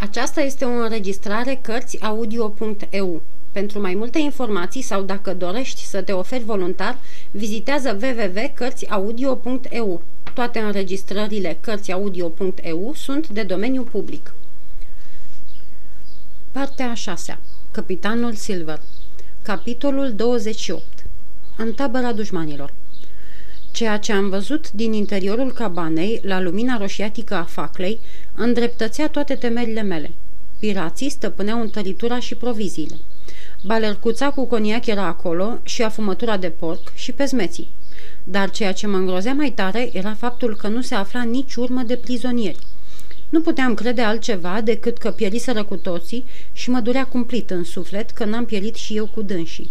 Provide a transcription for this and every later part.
Aceasta este o înregistrare Cărțiaudio.eu. Pentru mai multe informații sau dacă dorești să te oferi voluntar, vizitează www.cărțiaudio.eu. Toate înregistrările Cărțiaudio.eu sunt de domeniu public. Partea a șasea. Capitanul Silver Capitolul 28 În tabăra dușmanilor Ceea ce am văzut din interiorul cabanei, la lumina roșiatică a faclei, îndreptățea toate temerile mele. Pirații stăpâneau întăritura și proviziile. Balercuța cu coniac era acolo și afumătura de porc și pezmeții. Dar ceea ce mă îngrozea mai tare era faptul că nu se afla nici urmă de prizonieri. Nu puteam crede altceva decât că pieriseră cu toții și mă durea cumplit în suflet că n-am pierit și eu cu dânsii.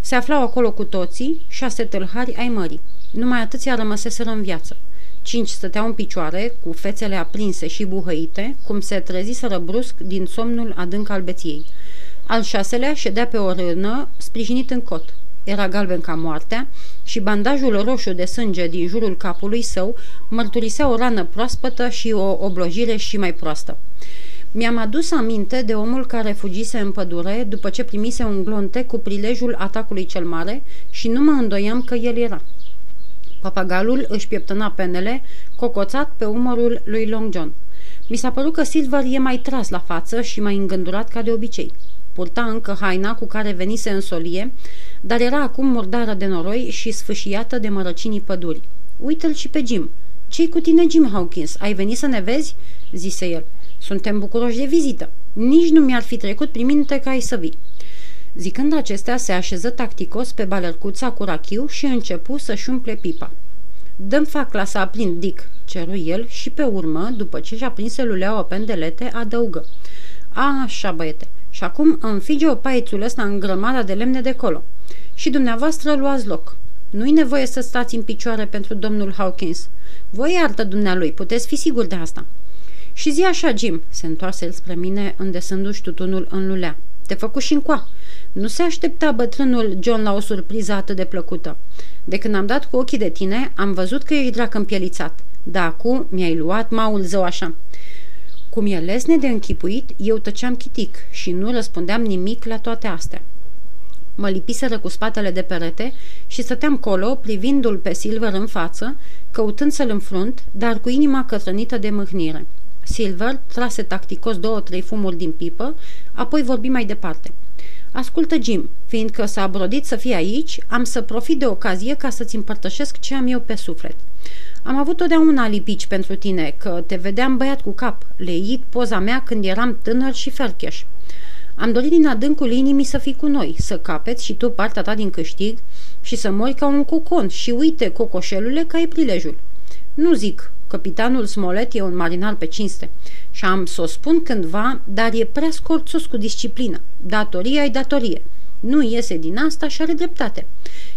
Se aflau acolo cu toții șase tâlhari ai mării. Numai atâția rămăseseră în viață. Cinci stăteau în picioare, cu fețele aprinse și buhăite, cum se treziseră brusc din somnul adânc al beției. Al șaselea ședea pe o rână, sprijinit în cot. Era galben ca moartea și bandajul roșu de sânge din jurul capului său mărturisea o rană proaspătă și o oblojire și mai proastă. Mi-am adus aminte de omul care fugise în pădure după ce primise un glonte cu prilejul atacului cel mare și nu mă îndoiam că el era. Papagalul își pieptăna penele, cocoțat pe umărul lui Long John. Mi s-a părut că Silver e mai tras la față și mai îngândurat ca de obicei. Purta încă haina cu care venise în solie, dar era acum murdară de noroi și sfâșiată de mărăcinii păduri. Uită-l și pe Jim. Ce-i cu tine, Jim Hawkins? Ai venit să ne vezi?" zise el. Suntem bucuroși de vizită. Nici nu mi-ar fi trecut prin minte că ai să vii." Zicând acestea, se așeză tacticos pe balercuța cu rachiu și începu să-și umple pipa. Dăm facla să aprind, Dick, ceru el și pe urmă, după ce și-a prins luleaua pendelete, adăugă. A, așa, băiete, și acum înfige o paițul ăsta în grămada de lemne de colo. Și dumneavoastră luați loc. Nu-i nevoie să stați în picioare pentru domnul Hawkins. Voi iartă dumnealui, puteți fi sigur de asta. Și zi așa, Jim, se întoarse el spre mine, îndesându-și tutunul în lulea. Te făcu și încoa. Nu se aștepta bătrânul John la o surpriză atât de plăcută. De când am dat cu ochii de tine, am văzut că ești drac împielițat. Da, acum mi-ai luat maul zău așa. Cum e lesne de închipuit, eu tăceam chitic și nu răspundeam nimic la toate astea. Mă lipiseră cu spatele de perete și stăteam colo, privindu-l pe Silver în față, căutând să-l înfrunt, dar cu inima cătrănită de mâhnire. Silver trase tacticos două-trei fumuri din pipă, apoi vorbi mai departe – Ascultă, Jim, fiindcă s-a brodit să fii aici, am să profit de ocazie ca să-ți împărtășesc ce am eu pe suflet. Am avut totdeauna lipici pentru tine, că te vedeam băiat cu cap, leit poza mea când eram tânăr și fercheș. Am dorit din adâncul inimii să fii cu noi, să capeți și tu partea ta din câștig și să mori ca un cocon și uite, cocoșelule, că ai prilejul. Nu zic, capitanul Smolet e un marinar pe cinste și am să o spun cândva, dar e prea scorțos cu disciplină. Datoria e datorie. Nu iese din asta și are dreptate.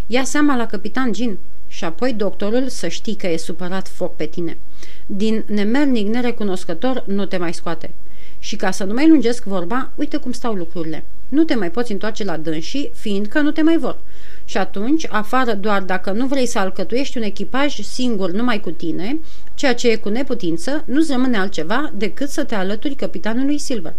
Ia seama la capitan Gin și apoi doctorul să știi că e supărat foc pe tine. Din nemernic nerecunoscător nu te mai scoate. Și ca să nu mai lungesc vorba, uite cum stau lucrurile. Nu te mai poți întoarce la dânsii, fiindcă nu te mai vor. Și atunci, afară doar dacă nu vrei să alcătuiești un echipaj singur numai cu tine, ceea ce e cu neputință, nu-ți rămâne altceva decât să te alături capitanului Silver.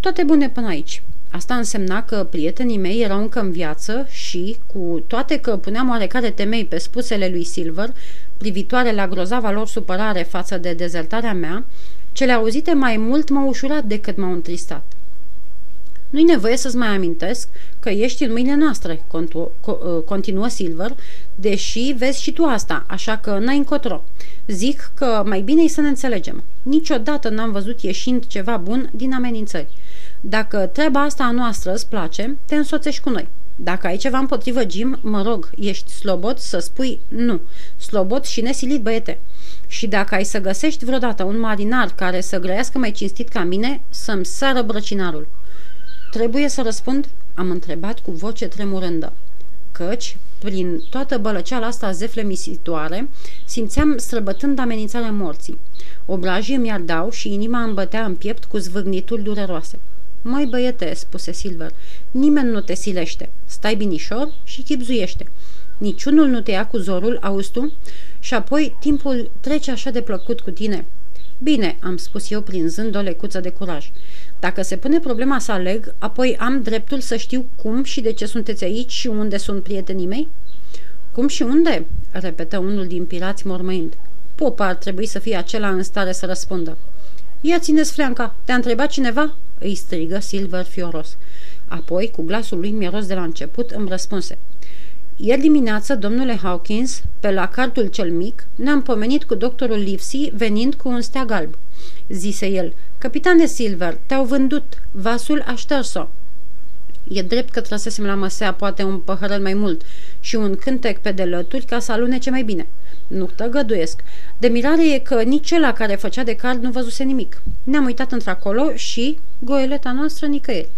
Toate bune până aici. Asta însemna că prietenii mei erau încă în viață și, cu toate că puneam oarecare temei pe spusele lui Silver, privitoare la grozava lor supărare față de dezertarea mea, cele auzite mai mult m-au ușurat decât m-au întristat. Nu-i nevoie să-ți mai amintesc că ești în mâinile noastre, uh, continuă Silver, deși vezi și tu asta, așa că n-ai încotro. Zic că mai bine e să ne înțelegem. Niciodată n-am văzut ieșind ceva bun din amenințări. Dacă treaba asta a noastră îți place, te însoțești cu noi. Dacă ai ceva împotrivă, Jim, mă rog, ești slobot să spui nu. Slobot și nesilit, băiete. Și dacă ai să găsești vreodată un marinar care să grăiască mai cinstit ca mine, să-mi sară brăcinarul. Trebuie să răspund? Am întrebat cu voce tremurândă. Căci, prin toată bălăceala asta zeflemisitoare, simțeam străbătând amenințarea morții. Obrajii mi ardau și inima îmi bătea în piept cu zvâgnituri dureroase. Măi băiete, spuse Silver, nimeni nu te silește. Stai binișor și chipzuiește. Niciunul nu te ia cu zorul, auzi tu? Și apoi timpul trece așa de plăcut cu tine. Bine, am spus eu prinzând o lecuță de curaj. Dacă se pune problema să aleg, apoi am dreptul să știu cum și de ce sunteți aici și unde sunt prietenii mei? Cum și unde? repetă unul din pirați mormăind. Popa ar trebui să fie acela în stare să răspundă. Ia țineți fleanca, te-a întrebat cineva? îi strigă Silver fioros. Apoi, cu glasul lui miros de la început, îmi răspunse. Ieri dimineață, domnule Hawkins, pe la cartul cel mic, ne-am pomenit cu doctorul Livesey venind cu un steag alb. Zise el, Capitane Silver, te-au vândut, vasul a șters-o. E drept că trăsesem la măsea poate un păhărel mai mult și un cântec pe de lături ca să alunece mai bine. Nu tăgăduiesc. De mirare e că nici ăla care făcea de card nu văzuse nimic. Ne-am uitat într-acolo și goeleta noastră nicăieri.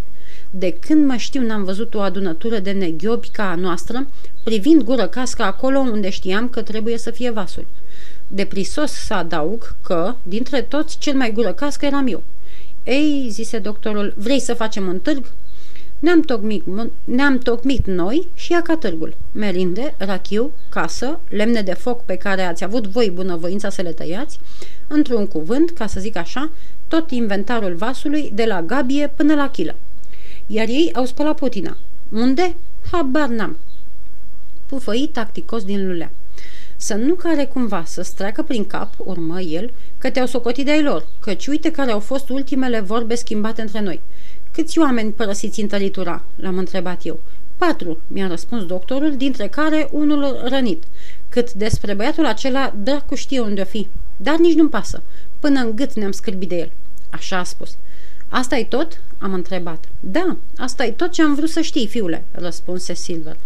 De când mă știu n-am văzut o adunătură de neghiobi ca a noastră, privind gură casca acolo unde știam că trebuie să fie vasul. De prisos să adaug că, dintre toți, cel mai gură cască eram eu. Ei, zise doctorul, vrei să facem un târg? Ne-am tocmit, ne-am tocmit noi și ea ca târgul. Merinde, rachiu, casă, lemne de foc pe care ați avut voi bunăvoința să le tăiați, într-un cuvânt, ca să zic așa, tot inventarul vasului de la gabie până la chilă. Iar ei au spălat potina. Unde? Habar n-am. Pufăi tacticos din lulea. Să nu care cumva să streacă prin cap, urmă el, că te-au socotit de-ai lor, căci uite care au fost ultimele vorbe schimbate între noi. Câți oameni părăsiți în tălitura?" l-am întrebat eu. Patru, mi-a răspuns doctorul, dintre care unul rănit. Cât despre băiatul acela, dracu știe unde o fi. Dar nici nu-mi pasă. Până în gât ne-am scârbit de el. Așa a spus. asta e tot?" am întrebat. Da, asta e tot ce am vrut să știi, fiule," răspunse Silver.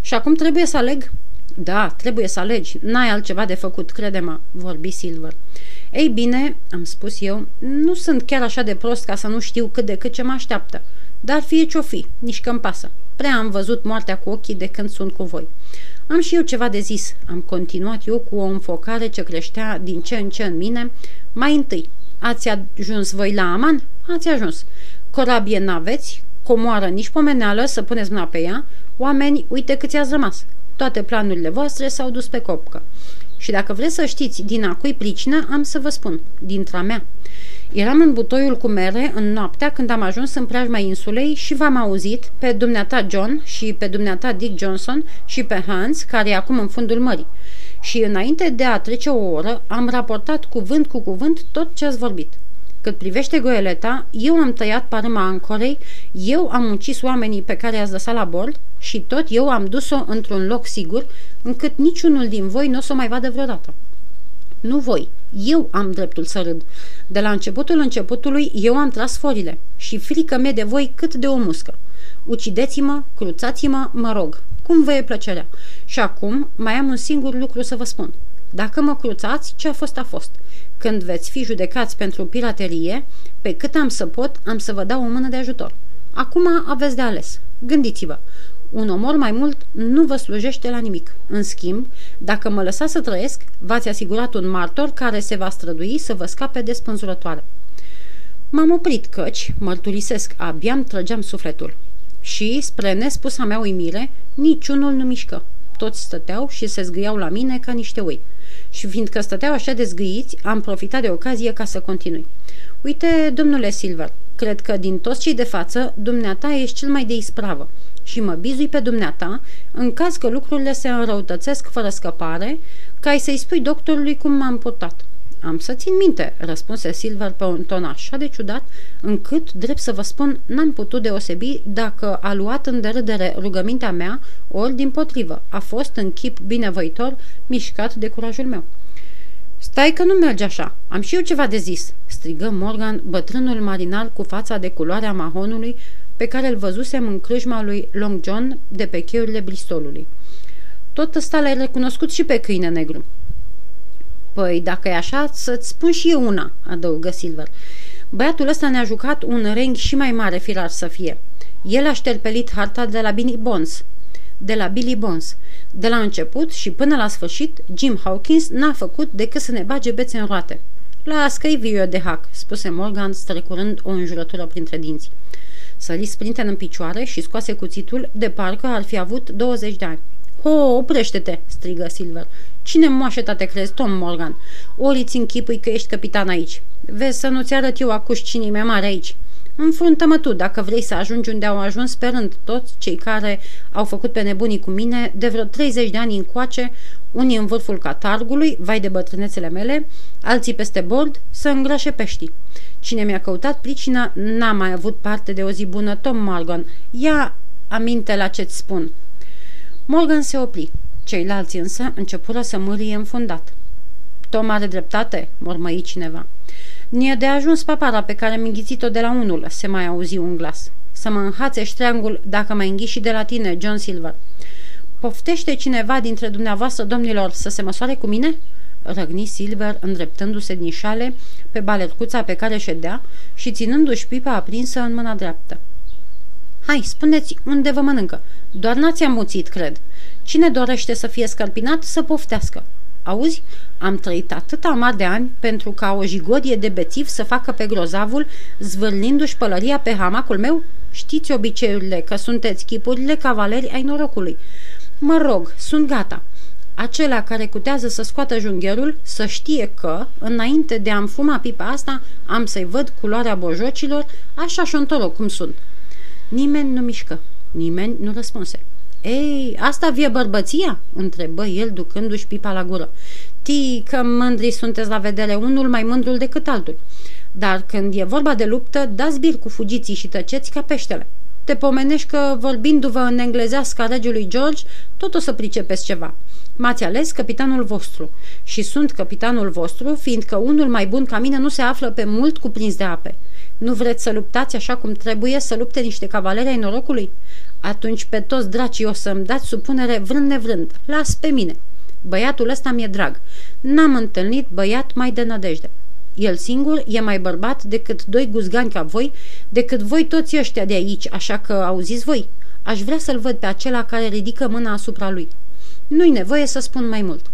Și acum trebuie să aleg?" Da, trebuie să alegi. N-ai altceva de făcut, crede-mă," vorbi Silver. Ei bine, am spus eu, nu sunt chiar așa de prost ca să nu știu cât de cât ce mă așteaptă. Dar fie ce-o fi, nici că-mi pasă. Prea am văzut moartea cu ochii de când sunt cu voi. Am și eu ceva de zis. Am continuat eu cu o înfocare ce creștea din ce în ce în mine. Mai întâi, ați ajuns voi la Aman? Ați ajuns. Corabie n-aveți, comoară nici pomeneală să puneți mâna pe ea. Oameni, uite câți ați rămas. Toate planurile voastre s-au dus pe copcă. Și dacă vreți să știți din a cui pricină, am să vă spun, dintre mea. Eram în butoiul cu mere în noaptea când am ajuns în preajma insulei și v-am auzit pe dumneata John și pe dumneata Dick Johnson și pe Hans, care e acum în fundul mării. Și înainte de a trece o oră, am raportat cuvânt cu cuvânt tot ce ați vorbit. Cât privește goeleta, eu am tăiat parâma ancorei, eu am ucis oamenii pe care i-ați lăsat la bord și tot eu am dus-o într-un loc sigur, încât niciunul din voi nu o să o mai vadă vreodată. Nu voi, eu am dreptul să râd. De la începutul începutului eu am tras forile și frică mea de voi cât de o muscă. Ucideți-mă, cruțați-mă, mă rog, cum vă e plăcerea. Și acum mai am un singur lucru să vă spun. Dacă mă cruțați, ce a fost a fost. Când veți fi judecați pentru piraterie, pe cât am să pot, am să vă dau o mână de ajutor. Acum aveți de ales. Gândiți-vă, un omor mai mult nu vă slujește la nimic. În schimb, dacă mă lăsați să trăiesc, v-ați asigurat un martor care se va strădui să vă scape de spânzurătoare. M-am oprit căci, mărturisesc, abia îmi trăgeam sufletul. Și, spre nespusa mea uimire, niciunul nu mișcă. Toți stăteau și se zgâiau la mine ca niște oi. Și fiindcă stăteau așa de zgâiți, am profitat de ocazie ca să continui. Uite, domnule Silver, cred că din toți cei de față, dumneata ești cel mai de ispravă și mă bizui pe dumneata în caz că lucrurile se înrăutățesc fără scăpare, ca să-i spui doctorului cum m-am purtat. Am să țin minte, răspunse Silver pe un ton așa de ciudat, încât, drept să vă spun, n-am putut deosebi dacă a luat în derâdere rugămintea mea, ori din potrivă, a fost în chip binevoitor, mișcat de curajul meu. Stai că nu merge așa, am și eu ceva de zis, strigă Morgan, bătrânul marinar cu fața de culoarea mahonului, pe care îl văzusem în crâșma lui Long John de pe cheiurile Bristolului. Tot ăsta l-ai recunoscut și pe câine negru. Păi, dacă e așa, să-ți spun și eu una, adăugă Silver. Băiatul ăsta ne-a jucat un reng și mai mare firar să fie. El a șterpelit harta de la Billy Bones. De la Billy Bones. De la început și până la sfârșit, Jim Hawkins n-a făcut decât să ne bage bețe în roate. Las că-i viu de hac, spuse Morgan, strecurând o înjurătură printre dinți. Sări sprinten în picioare și scoase cuțitul de parcă ar fi avut 20 de ani. Ho, oprește-te!" strigă Silver. Cine moașeta te crezi, Tom Morgan? Ori ți închipui că ești capitan aici. Vezi să nu-ți arăt eu acuși cine mai mare aici. Înfruntă-mă tu dacă vrei să ajungi unde au ajuns sperând toți cei care au făcut pe nebunii cu mine de vreo 30 de ani încoace, unii în vârful catargului, vai de bătrânețele mele, alții peste bord, să îngrașe peștii. Cine mi-a căutat pricina n-a mai avut parte de o zi bună, Tom Morgan. Ia aminte la ce-ți spun. Morgan se opri. Ceilalți însă începură să mârie înfundat. Tom are dreptate, mormăi cineva. Nie de ajuns papara pe care mi înghițit-o de la unul, se mai auzi un glas. Să mă înhațe ștreangul dacă mai înghi și de la tine, John Silver. Poftește cineva dintre dumneavoastră, domnilor, să se măsoare cu mine?" răgni Silver, îndreptându-se din șale pe balercuța pe care ședea și ținându-și pipa aprinsă în mâna dreaptă. Hai, spuneți unde vă mănâncă. Doar n-ați amuțit, cred. Cine dorește să fie scărpinat, să poftească. Auzi, am trăit atât amar de ani pentru ca o jigodie de bețiv să facă pe grozavul, zvârlindu-și pălăria pe hamacul meu? Știți obiceiurile că sunteți chipurile cavaleri ai norocului. Mă rog, sunt gata. Acelea care cutează să scoată jungherul să știe că, înainte de a-mi fuma pipa asta, am să-i văd culoarea bojocilor, așa șontoro cum sunt. Nimeni nu mișcă, nimeni nu răspunse. Ei, asta vie bărbăția?" întrebă el ducându-și pipa la gură. Tii că mândri sunteți la vedere unul mai mândrul decât altul. Dar când e vorba de luptă, dați bir cu fugiții și tăceți ca peștele. Te pomenești că, vorbindu-vă în englezească a regiului George, tot o să pricepeți ceva. M-ați ales capitanul vostru și sunt capitanul vostru, fiindcă unul mai bun ca mine nu se află pe mult cuprins de ape. Nu vreți să luptați așa cum trebuie să lupte niște cavaleri ai norocului? Atunci pe toți dracii o să-mi dați supunere vrând nevrând. Las pe mine. Băiatul ăsta mi-e drag. N-am întâlnit băiat mai de nădejde. El singur e mai bărbat decât doi guzgani ca voi, decât voi toți ăștia de aici, așa că auziți voi. Aș vrea să-l văd pe acela care ridică mâna asupra lui. Nu-i nevoie să spun mai mult.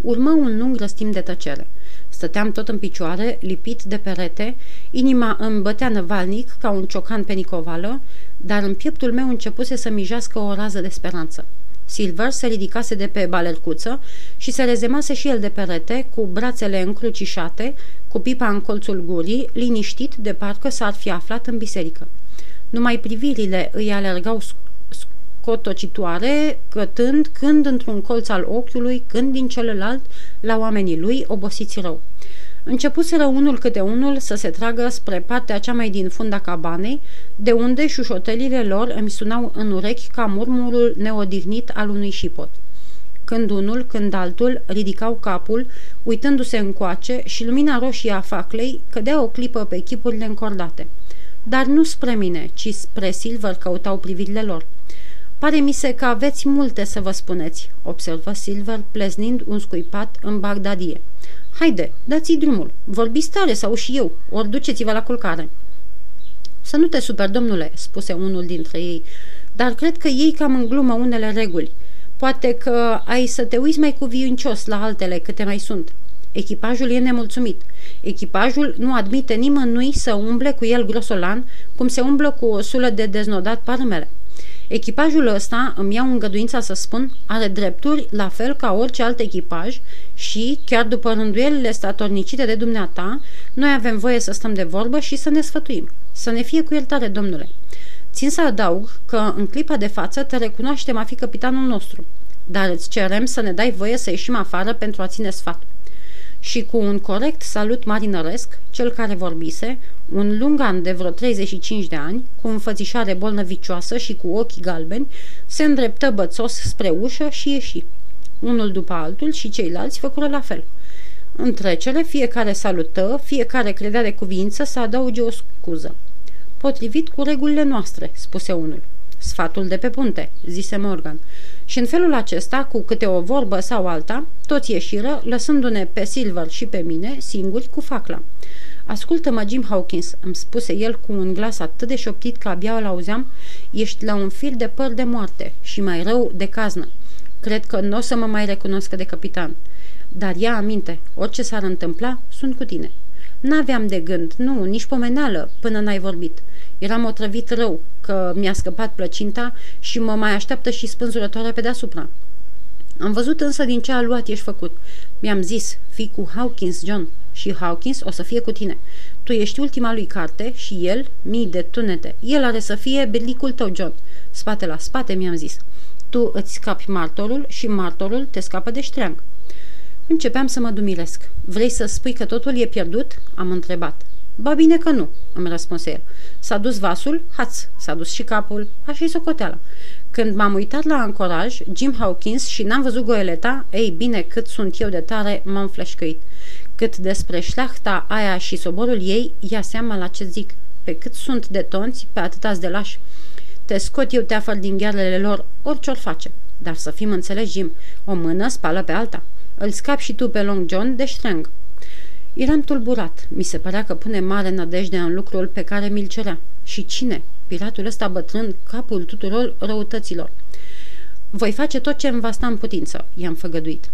Urmă un lung răstim de tăcere. Stăteam tot în picioare, lipit de perete, inima îmi bătea năvalnic ca un ciocan pe nicovală, dar în pieptul meu începuse să mijească o rază de speranță. Silver se ridicase de pe balercuță și se rezemase și el de perete, cu brațele încrucișate, cu pipa în colțul gurii, liniștit de parcă s-ar fi aflat în biserică. Numai privirile îi alergau cotocitoare, cătând când într-un colț al ochiului, când din celălalt, la oamenii lui, obosiți rău. Începuseră unul câte unul să se tragă spre partea cea mai din funda cabanei, de unde șușotelile lor îmi sunau în urechi ca murmurul neodihnit al unui șipot. Când unul, când altul ridicau capul, uitându-se încoace și lumina roșie a faclei cădea o clipă pe chipurile încordate. Dar nu spre mine, ci spre Silver căutau privirile lor. Pare mi se că aveți multe să vă spuneți, observă Silver, pleznind un scuipat în Bagdadie. Haide, dați-i drumul. Vorbiți tare sau și eu, ori duceți-vă la culcare. Să nu te super, domnule, spuse unul dintre ei, dar cred că ei cam în glumă unele reguli. Poate că ai să te uiți mai cuviuncios la altele câte mai sunt. Echipajul e nemulțumit. Echipajul nu admite nimănui să umble cu el grosolan, cum se umblă cu o sulă de deznodat parmele. Echipajul ăsta, îmi iau îngăduința să spun, are drepturi la fel ca orice alt echipaj și, chiar după rânduielile statornicite de dumneata, noi avem voie să stăm de vorbă și să ne sfătuim. Să ne fie cu iertare, domnule. Țin să adaug că în clipa de față te recunoaștem a fi capitanul nostru, dar îți cerem să ne dai voie să ieșim afară pentru a ține sfat. Și cu un corect salut marinăresc, cel care vorbise, un lungan de vreo 35 de ani, cu înfățișare bolnăvicioasă și cu ochii galbeni, se îndreptă bățos spre ușă și ieși. Unul după altul și ceilalți făcură la fel. În trecere, fiecare salută, fiecare credea de cuvință să adauge o scuză. Potrivit cu regulile noastre, spuse unul. Sfatul de pe punte, zise Morgan. Și în felul acesta, cu câte o vorbă sau alta, toți ieșiră, lăsându-ne pe Silver și pe mine singuri cu facla. Ascultă-mă, Jim Hawkins, îmi spuse el cu un glas atât de șoptit că abia îl auzeam, ești la un fir de păr de moarte și mai rău de caznă. Cred că nu o să mă mai recunoscă de capitan. Dar ia aminte, orice s-ar întâmpla, sunt cu tine. N-aveam de gând, nu, nici pomeneală, până n-ai vorbit. Eram otrăvit rău că mi-a scăpat plăcinta și mă mai așteaptă și spânzurătoarea pe deasupra. Am văzut însă din ce aluat ești făcut. Mi-am zis, fii cu Hawkins, John, și Hawkins o să fie cu tine. Tu ești ultima lui carte și el, mii de tunete. El are să fie belicul tău, John. Spate la spate, mi-am zis. Tu îți scapi martorul și martorul te scapă de ștreang. Începeam să mă dumiresc. Vrei să spui că totul e pierdut? Am întrebat. Ba bine că nu, îmi răspunse el. S-a dus vasul, haț, s-a dus și capul, așa-i socoteala. Când m-am uitat la ancoraj, Jim Hawkins și n-am văzut goeleta, ei bine, cât sunt eu de tare, m-am fleșcăit. Cât despre șlachta aia și soborul ei, ia seama la ce zic. Pe cât sunt de tonți, pe atâta de lași. Te scot eu teafăr din ghearele lor, orice-or face. Dar să fim înțelegi, Jim, o mână spală pe alta. Îl scap și tu pe Long John de ștrang. Eram tulburat. Mi se părea că pune mare nădejde în lucrul pe care mi-l cerea. Și cine? Piratul ăsta bătrân, capul tuturor răutăților. Voi face tot ce îmi va sta în putință, i-am făgăduit.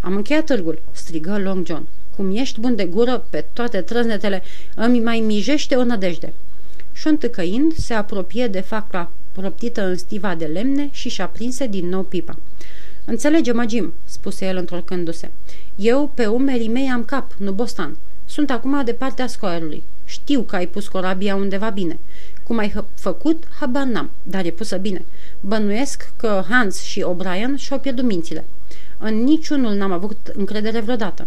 Am încheiat târgul, strigă Long John. Cum ești bun de gură pe toate trăznetele, îmi mai mijește o nădejde. Și întâcăind, se apropie de facla proptită în stiva de lemne și și-a prinse din nou pipa. Înțelege-mă, Jim, spuse el întorcându-se. Eu pe umerii mei am cap, nu bostan. Sunt acum de partea scoarului. Știu că ai pus corabia undeva bine. Cum ai făcut, habar n-am, dar e pusă bine. Bănuiesc că Hans și O'Brien și-au pierdut mințile. În niciunul n-am avut încredere vreodată.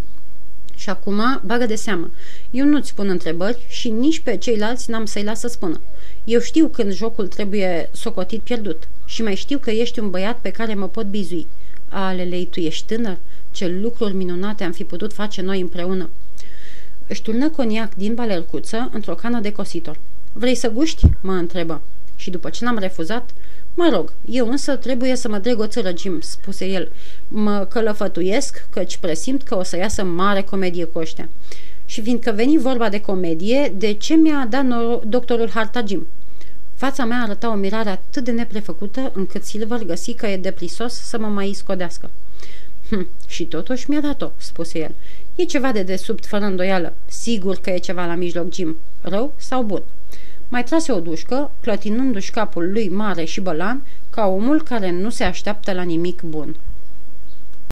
Și acum, bagă de seamă, eu nu-ți pun întrebări și nici pe ceilalți n-am să-i las să spună. Eu știu când jocul trebuie socotit pierdut și mai știu că ești un băiat pe care mă pot bizui. Alelei, tu ești tânăr? Ce lucruri minunate am fi putut face noi împreună. Își turnă coniac din balercuță într-o cană de cositor. Vrei să guști?" mă întrebă. Și după ce l-am refuzat, Mă rog, eu însă trebuie să mă dreg o țără, Jim, spuse el. Mă călăfătuiesc, căci presimt că o să iasă mare comedie cu ăștia. Și fiindcă veni vorba de comedie, de ce mi-a dat noro- doctorul harta Jim? Fața mea arăta o mirare atât de neprefăcută încât Silver găsi că e deprisos să mă mai scodească. Hm, și totuși mi-a dat-o, spuse el. E ceva de desubt, fără îndoială. Sigur că e ceva la mijloc, Jim. Rău sau bun? Mai trase o dușcă, clătinându-și capul lui mare și bălan, ca omul care nu se așteaptă la nimic bun.